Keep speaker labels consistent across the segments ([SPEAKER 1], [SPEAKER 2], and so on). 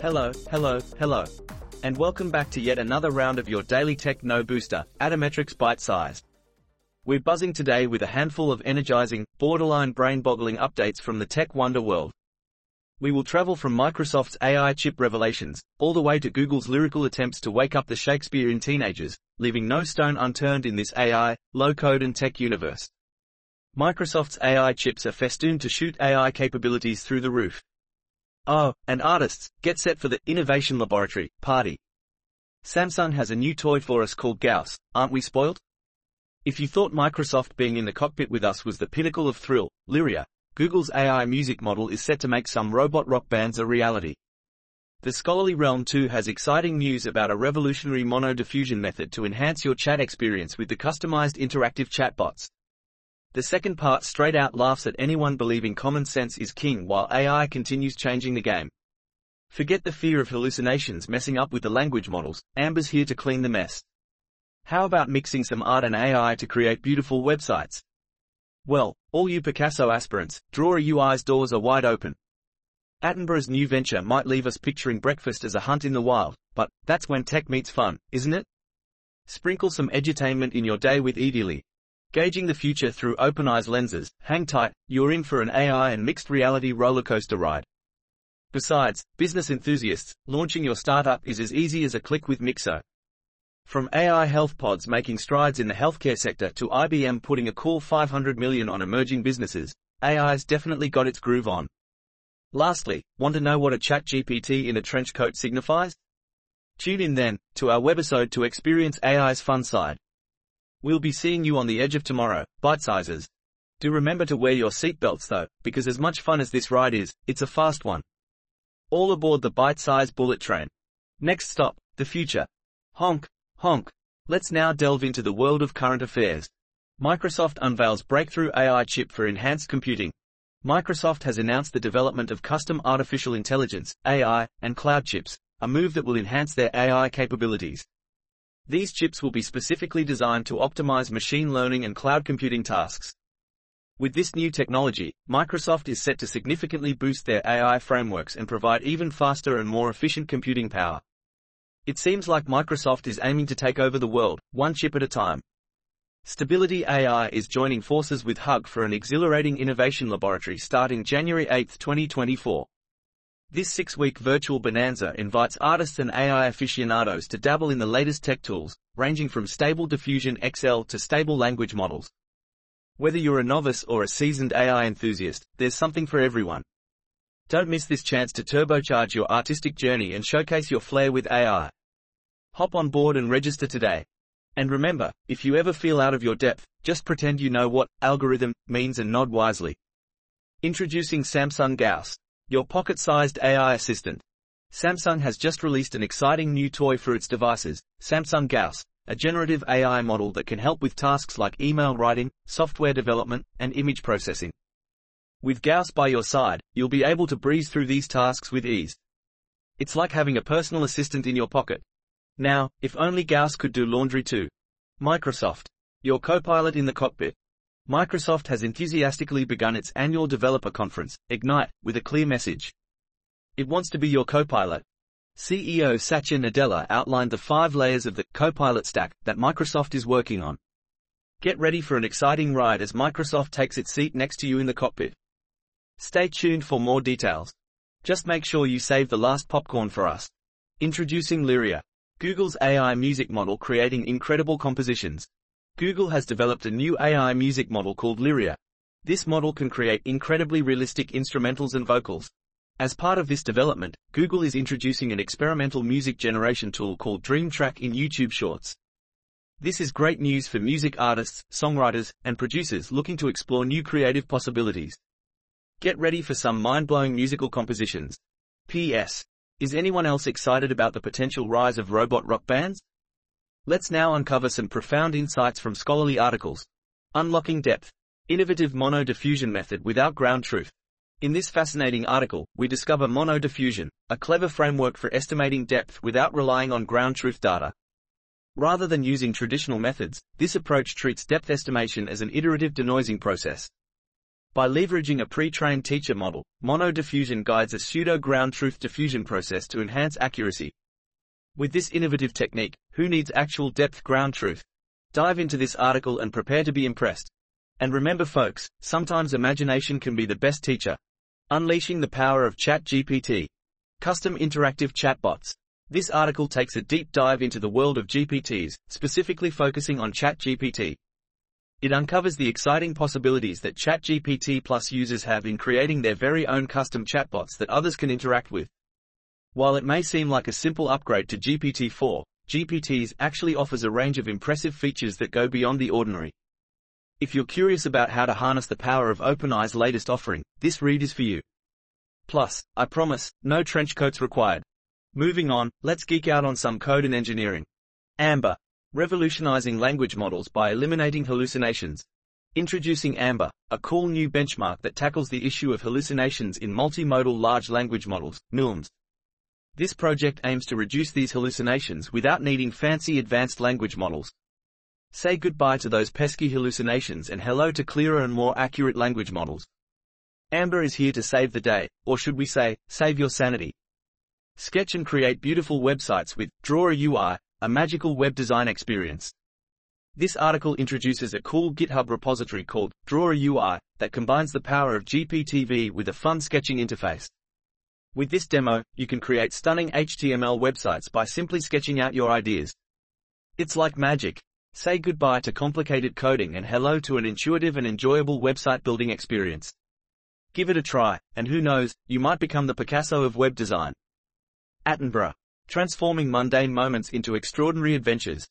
[SPEAKER 1] Hello, hello, hello. And welcome back to yet another round of your daily tech no booster, Atometrix ByteSize. We're buzzing today with a handful of energizing, borderline brain-boggling updates from the tech wonder world. We will travel from Microsoft's AI chip revelations, all the way to Google's lyrical attempts to wake up the Shakespeare in teenagers, leaving no stone unturned in this AI, low-code and tech universe. Microsoft's AI chips are festooned to shoot AI capabilities through the roof. Oh, and artists, get set for the Innovation Laboratory party. Samsung has a new toy for us called Gauss, aren't we spoiled? If you thought Microsoft being in the cockpit with us was the pinnacle of thrill, Lyria, Google's AI music model is set to make some robot rock bands a reality. The scholarly realm too has exciting news about a revolutionary mono diffusion method to enhance your chat experience with the customized interactive chatbots. The second part straight out laughs at anyone believing common sense is king while AI continues changing the game. Forget the fear of hallucinations messing up with the language models, Amber's here to clean the mess. How about mixing some art and AI to create beautiful websites? Well, all you Picasso aspirants, Draw a UI's doors are wide open. Attenborough's new venture might leave us picturing breakfast as a hunt in the wild, but that's when tech meets fun, isn't it? Sprinkle some edutainment in your day with Edeally, Gauging the future through OpenAI's lenses, hang tight, you're in for an AI and mixed reality rollercoaster ride. Besides, business enthusiasts, launching your startup is as easy as a click with Mixo. From AI health pods making strides in the healthcare sector to IBM putting a cool 500 million on emerging businesses, AI's definitely got its groove on. Lastly, want to know what a ChatGPT in a trench coat signifies? Tune in then, to our webisode to experience AI's fun side. We'll be seeing you on the edge of tomorrow, bite sizes. Do remember to wear your seatbelts though, because as much fun as this ride is, it's a fast one. All aboard the bite-sized bullet train. Next stop, the future. Honk, honk. Let's now delve into the world of current affairs. Microsoft unveils breakthrough AI chip for enhanced computing. Microsoft has announced the development of custom artificial intelligence, AI, and cloud chips, a move that will enhance their AI capabilities. These chips will be specifically designed to optimize machine learning and cloud computing tasks. With this new technology, Microsoft is set to significantly boost their AI frameworks and provide even faster and more efficient computing power. It seems like Microsoft is aiming to take over the world, one chip at a time. Stability AI is joining forces with Hug for an exhilarating innovation laboratory starting January 8, 2024. This six-week virtual bonanza invites artists and AI aficionados to dabble in the latest tech tools, ranging from Stable Diffusion XL to stable language models. Whether you're a novice or a seasoned AI enthusiast, there's something for everyone. Don't miss this chance to turbocharge your artistic journey and showcase your flair with AI. Hop on board and register today. And remember, if you ever feel out of your depth, just pretend you know what algorithm means and nod wisely. Introducing Samsung Gauss your pocket-sized AI assistant. Samsung has just released an exciting new toy for its devices, Samsung Gauss, a generative AI model that can help with tasks like email writing, software development, and image processing. With Gauss by your side, you'll be able to breeze through these tasks with ease. It's like having a personal assistant in your pocket. Now, if only Gauss could do laundry too. Microsoft. Your co-pilot in the cockpit. Microsoft has enthusiastically begun its annual developer conference, Ignite, with a clear message. It wants to be your co-pilot. CEO Satya Nadella outlined the five layers of the co-pilot stack that Microsoft is working on. Get ready for an exciting ride as Microsoft takes its seat next to you in the cockpit. Stay tuned for more details. Just make sure you save the last popcorn for us. Introducing Lyria, Google's AI music model creating incredible compositions. Google has developed a new AI music model called Lyria. This model can create incredibly realistic instrumentals and vocals. As part of this development, Google is introducing an experimental music generation tool called DreamTrack in YouTube Shorts. This is great news for music artists, songwriters, and producers looking to explore new creative possibilities. Get ready for some mind-blowing musical compositions. P.S. Is anyone else excited about the potential rise of robot rock bands? Let's now uncover some profound insights from scholarly articles. Unlocking depth. Innovative mono diffusion method without ground truth. In this fascinating article, we discover mono diffusion, a clever framework for estimating depth without relying on ground truth data. Rather than using traditional methods, this approach treats depth estimation as an iterative denoising process. By leveraging a pre-trained teacher model, monodiffusion guides a pseudo-ground truth diffusion process to enhance accuracy. With this innovative technique, who needs actual depth ground truth? Dive into this article and prepare to be impressed. And remember folks, sometimes imagination can be the best teacher. Unleashing the power of ChatGPT. Custom interactive chatbots. This article takes a deep dive into the world of GPTs, specifically focusing on ChatGPT. It uncovers the exciting possibilities that ChatGPT Plus users have in creating their very own custom chatbots that others can interact with. While it may seem like a simple upgrade to GPT-4, GPTs actually offers a range of impressive features that go beyond the ordinary. If you're curious about how to harness the power of OpenAI's latest offering, this read is for you. Plus, I promise, no trench coats required. Moving on, let's geek out on some code and engineering. Amber. Revolutionizing language models by eliminating hallucinations. Introducing Amber, a cool new benchmark that tackles the issue of hallucinations in multimodal large language models, MLLMs. This project aims to reduce these hallucinations without needing fancy advanced language models. Say goodbye to those pesky hallucinations and hello to clearer and more accurate language models. Amber is here to save the day, or should we say, save your sanity. Sketch and create beautiful websites with Draw a UI, a magical web design experience. This article introduces a cool GitHub repository called Draw a UI that combines the power of GPTV with a fun sketching interface. With this demo, you can create stunning HTML websites by simply sketching out your ideas. It's like magic. Say goodbye to complicated coding and hello to an intuitive and enjoyable website building experience. Give it a try, and who knows, you might become the Picasso of web design. Attenborough. Transforming mundane moments into extraordinary adventures.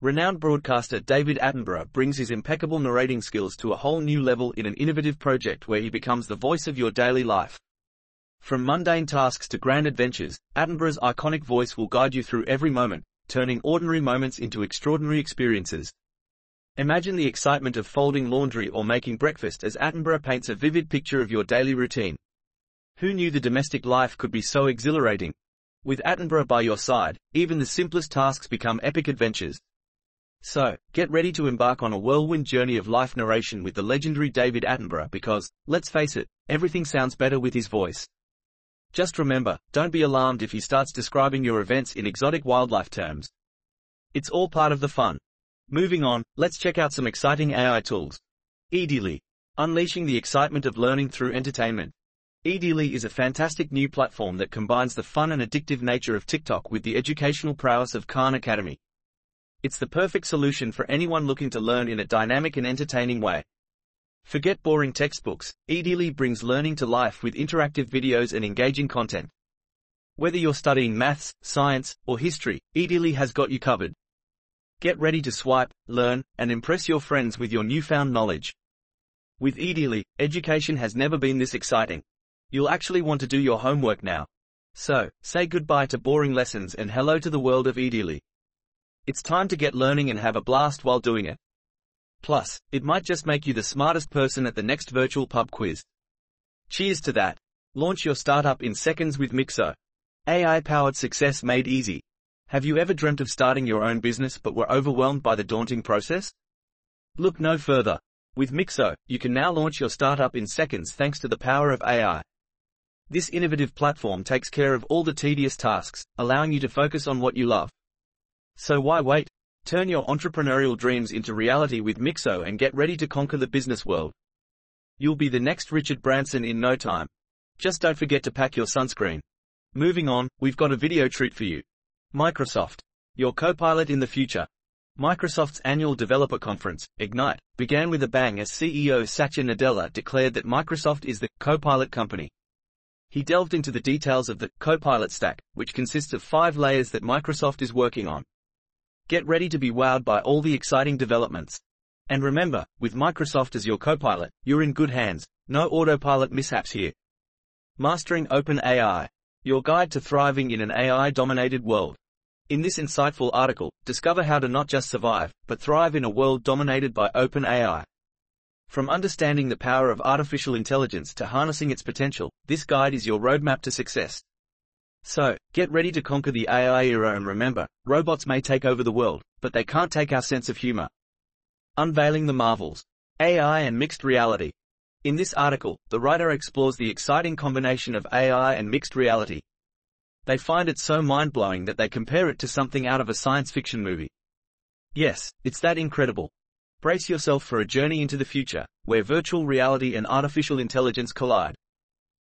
[SPEAKER 1] Renowned broadcaster David Attenborough brings his impeccable narrating skills to a whole new level in an innovative project where he becomes the voice of your daily life. From mundane tasks to grand adventures, Attenborough's iconic voice will guide you through every moment, turning ordinary moments into extraordinary experiences. Imagine the excitement of folding laundry or making breakfast as Attenborough paints a vivid picture of your daily routine. Who knew the domestic life could be so exhilarating? With Attenborough by your side, even the simplest tasks become epic adventures. So, get ready to embark on a whirlwind journey of life narration with the legendary David Attenborough because, let's face it, everything sounds better with his voice. Just remember, don't be alarmed if he starts describing your events in exotic wildlife terms. It's all part of the fun. Moving on, let's check out some exciting AI tools. Edeally. Unleashing the excitement of learning through entertainment. Edeally is a fantastic new platform that combines the fun and addictive nature of TikTok with the educational prowess of Khan Academy. It's the perfect solution for anyone looking to learn in a dynamic and entertaining way. Forget boring textbooks, Edeally brings learning to life with interactive videos and engaging content. Whether you're studying maths, science, or history, Edeally has got you covered. Get ready to swipe, learn, and impress your friends with your newfound knowledge. With Edeally, education has never been this exciting. You'll actually want to do your homework now. So, say goodbye to boring lessons and hello to the world of Edeally. It's time to get learning and have a blast while doing it. Plus, it might just make you the smartest person at the next virtual pub quiz. Cheers to that. Launch your startup in seconds with Mixo. AI-powered success made easy. Have you ever dreamt of starting your own business but were overwhelmed by the daunting process? Look no further. With Mixo, you can now launch your startup in seconds thanks to the power of AI. This innovative platform takes care of all the tedious tasks, allowing you to focus on what you love. So why wait? Turn your entrepreneurial dreams into reality with Mixo and get ready to conquer the business world. You'll be the next Richard Branson in no time. Just don't forget to pack your sunscreen. Moving on, we've got a video treat for you. Microsoft. Your co-pilot in the future. Microsoft's annual developer conference, Ignite, began with a bang as CEO Satya Nadella declared that Microsoft is the co-pilot company. He delved into the details of the Copilot stack, which consists of five layers that Microsoft is working on. Get ready to be wowed by all the exciting developments. And remember, with Microsoft as your Copilot, you're in good hands. No autopilot mishaps here. Mastering OpenAI. Your guide to thriving in an AI-dominated world. In this insightful article, discover how to not just survive, but thrive in a world dominated by OpenAI. From understanding the power of artificial intelligence to harnessing its potential, this guide is your roadmap to success. So, get ready to conquer the AI era and remember, robots may take over the world, but they can't take our sense of humor. Unveiling the marvels. AI and mixed reality. In this article, the writer explores the exciting combination of AI and mixed reality. They find it so mind-blowing that they compare it to something out of a science fiction movie. Yes, it's that incredible. Brace yourself for a journey into the future, where virtual reality and artificial intelligence collide.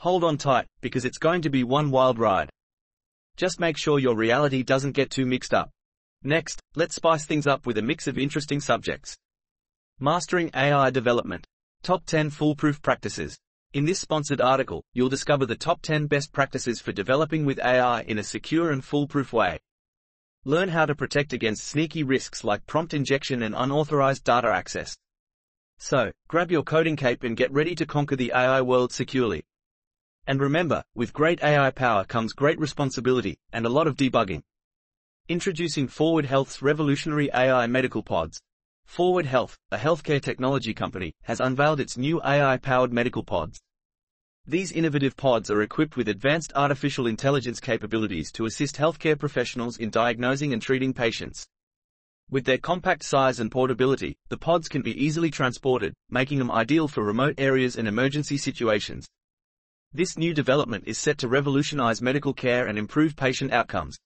[SPEAKER 1] Hold on tight, because it's going to be one wild ride. Just make sure your reality doesn't get too mixed up. Next, let's spice things up with a mix of interesting subjects. Mastering AI Development. Top 10 Foolproof Practices. In this sponsored article, you'll discover the top 10 best practices for developing with AI in a secure and foolproof way. Learn how to protect against sneaky risks like prompt injection and unauthorized data access. So, grab your coding cape and get ready to conquer the AI world securely. And remember, with great AI power comes great responsibility and a lot of debugging. Introducing Forward Health's revolutionary AI medical pods. Forward Health, a healthcare technology company, has unveiled its new AI-powered medical pods. These innovative pods are equipped with advanced artificial intelligence capabilities to assist healthcare professionals in diagnosing and treating patients. With their compact size and portability, the pods can be easily transported, making them ideal for remote areas and emergency situations. This new development is set to revolutionize medical care and improve patient outcomes.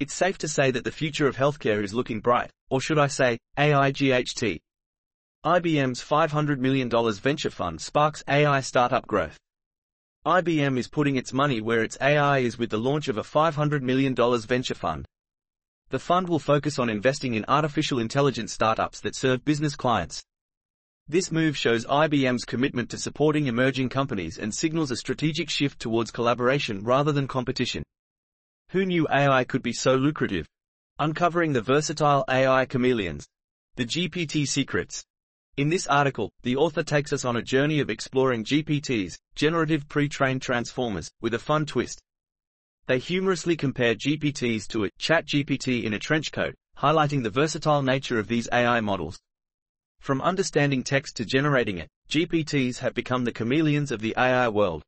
[SPEAKER 1] It's safe to say that the future of healthcare is looking bright, or should I say, AIGHT. IBM's $500 million venture fund sparks AI startup growth. IBM is putting its money where its AI is with the launch of a $500 million venture fund. The fund will focus on investing in artificial intelligence startups that serve business clients. This move shows IBM's commitment to supporting emerging companies and signals a strategic shift towards collaboration rather than competition. Who knew AI could be so lucrative? Uncovering the versatile AI chameleons. The GPT secrets. In this article, the author takes us on a journey of exploring GPTs, generative pre-trained transformers, with a fun twist. They humorously compare GPTs to a ChatGPT in a trench coat, highlighting the versatile nature of these AI models. From understanding text to generating it, GPTs have become the chameleons of the AI world.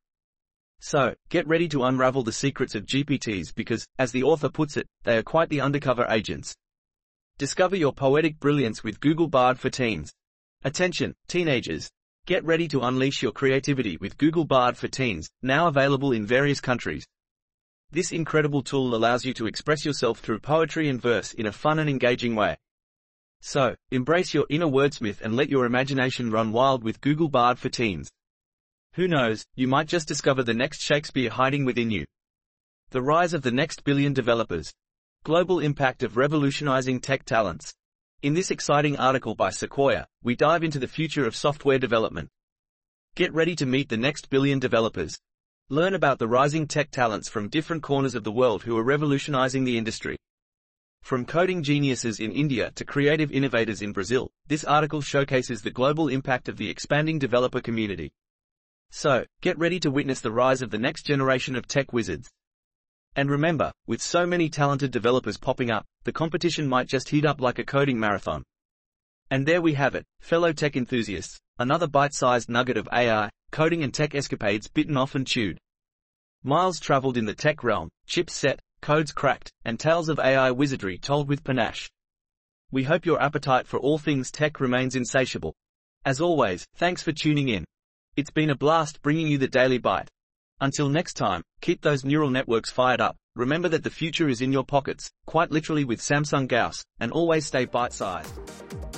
[SPEAKER 1] So, get ready to unravel the secrets of GPTs because, as the author puts it, they are quite the undercover agents. Discover your poetic brilliance with Google Bard for Teens. Attention, teenagers. Get ready to unleash your creativity with Google Bard for Teens, now available in various countries. This incredible tool allows you to express yourself through poetry and verse in a fun and engaging way. So, embrace your inner wordsmith and let your imagination run wild with Google Bard for Teens. Who knows, you might just discover the next Shakespeare hiding within you. The rise of the next billion developers. Global impact of revolutionizing tech talents. In this exciting article by Sequoia, we dive into the future of software development. Get ready to meet the next billion developers. Learn about the rising tech talents from different corners of the world who are revolutionizing the industry. From coding geniuses in India to creative innovators in Brazil, this article showcases the global impact of the expanding developer community. So, get ready to witness the rise of the next generation of tech wizards. And remember, with so many talented developers popping up, the competition might just heat up like a coding marathon. And there we have it, fellow tech enthusiasts, another bite-sized nugget of AI, coding and tech escapades bitten off and chewed. Miles traveled in the tech realm, chips set, codes cracked, and tales of AI wizardry told with panache. We hope your appetite for all things tech remains insatiable. As always, thanks for tuning in. It's been a blast bringing you the Daily Bite. Until next time, keep those neural networks fired up, remember that the future is in your pockets, quite literally with Samsung Gauss, and always stay bite-sized.